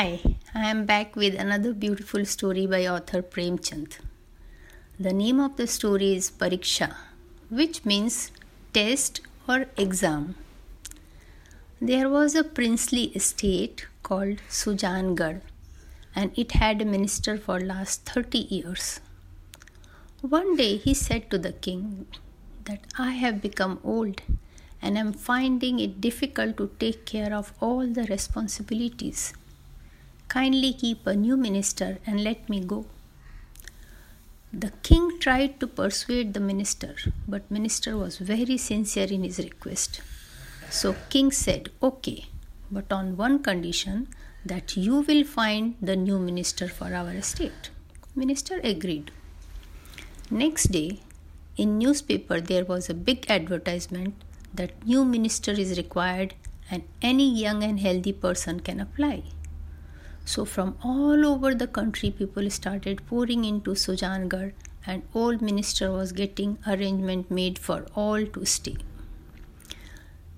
Hi, I am back with another beautiful story by author Premchand. The name of the story is Pariksha, which means test or exam. There was a princely estate called Sujangarh and it had a minister for last 30 years. One day he said to the king that I have become old and am finding it difficult to take care of all the responsibilities. Kindly keep a new minister and let me go. The king tried to persuade the minister, but minister was very sincere in his request. So king said, "Okay, but on one condition that you will find the new minister for our estate." Minister agreed. Next day, in newspaper there was a big advertisement that new minister is required and any young and healthy person can apply. So, from all over the country, people started pouring into Sujangarh, and old minister was getting arrangement made for all to stay.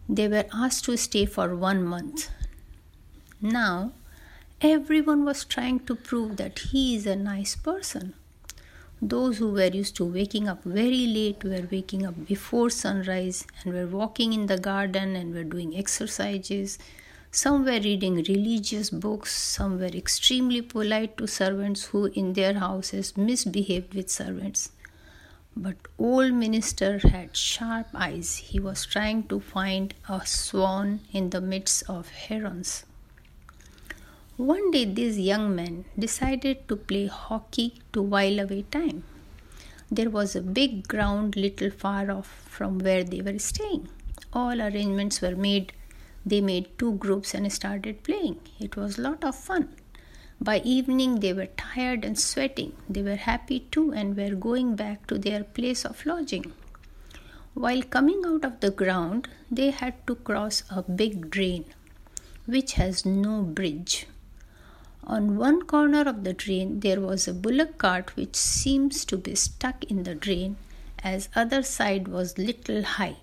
They were asked to stay for one month. Now, everyone was trying to prove that he is a nice person. Those who were used to waking up very late were waking up before sunrise and were walking in the garden and were doing exercises some were reading religious books, some were extremely polite to servants who in their houses misbehaved with servants. But old minister had sharp eyes. He was trying to find a swan in the midst of herons. One day these young men decided to play hockey to while away time. There was a big ground little far off from where they were staying. All arrangements were made they made two groups and started playing. It was a lot of fun. By evening, they were tired and sweating. They were happy too and were going back to their place of lodging. While coming out of the ground, they had to cross a big drain which has no bridge. On one corner of the drain there was a bullock cart which seems to be stuck in the drain as other side was little high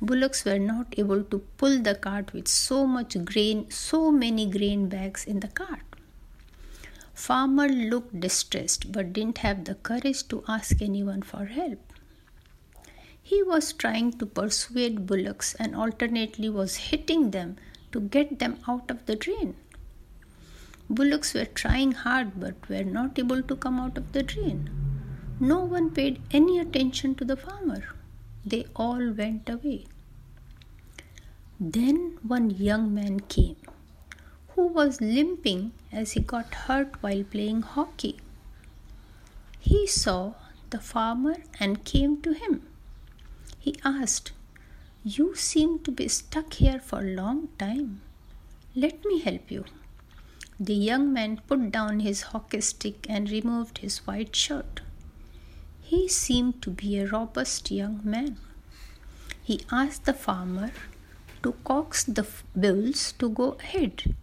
bullocks were not able to pull the cart with so much grain, so many grain bags in the cart. Farmer looked distressed but didn't have the courage to ask anyone for help. He was trying to persuade bullocks and alternately was hitting them to get them out of the drain. Bullocks were trying hard but were not able to come out of the drain. No one paid any attention to the farmer they all went away. Then one young man came who was limping as he got hurt while playing hockey. He saw the farmer and came to him. He asked, You seem to be stuck here for a long time. Let me help you. The young man put down his hockey stick and removed his white shirt. He seemed to be a robust young man. He asked the farmer to coax the bulls to go ahead,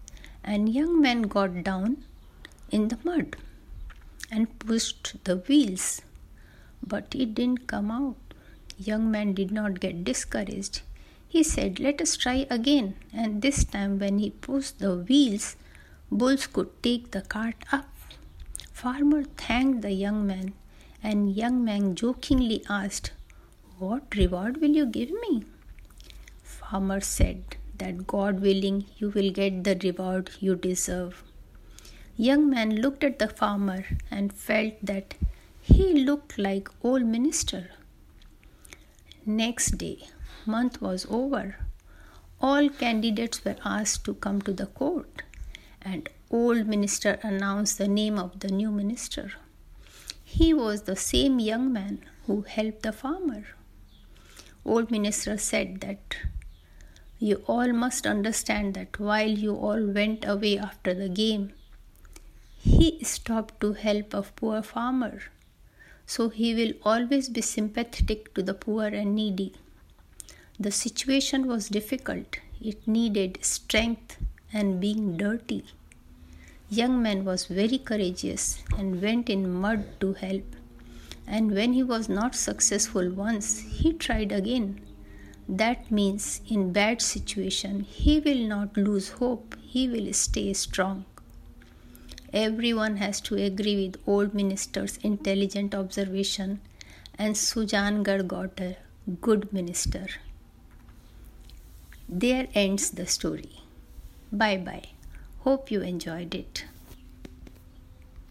and young man got down in the mud and pushed the wheels, but it didn't come out. Young man did not get discouraged. He said, Let us try again. And this time, when he pushed the wheels, bulls could take the cart up. Farmer thanked the young man and young man jokingly asked, What reward will you give me? Farmer said that God willing, you will get the reward you deserve. Young man looked at the farmer and felt that he looked like old minister. Next day, month was over. All candidates were asked to come to the court, and old minister announced the name of the new minister. He was the same young man who helped the farmer. Old minister said that you all must understand that while you all went away after the game, he stopped to help a poor farmer. So he will always be sympathetic to the poor and needy. The situation was difficult. It needed strength and being dirty young man was very courageous and went in mud to help. And when he was not successful once, he tried again. That means in bad situation, he will not lose hope, he will stay strong. Everyone has to agree with old minister's intelligent observation, and Sujangarh got a good minister. There ends the story. Bye bye. Hope you enjoyed it.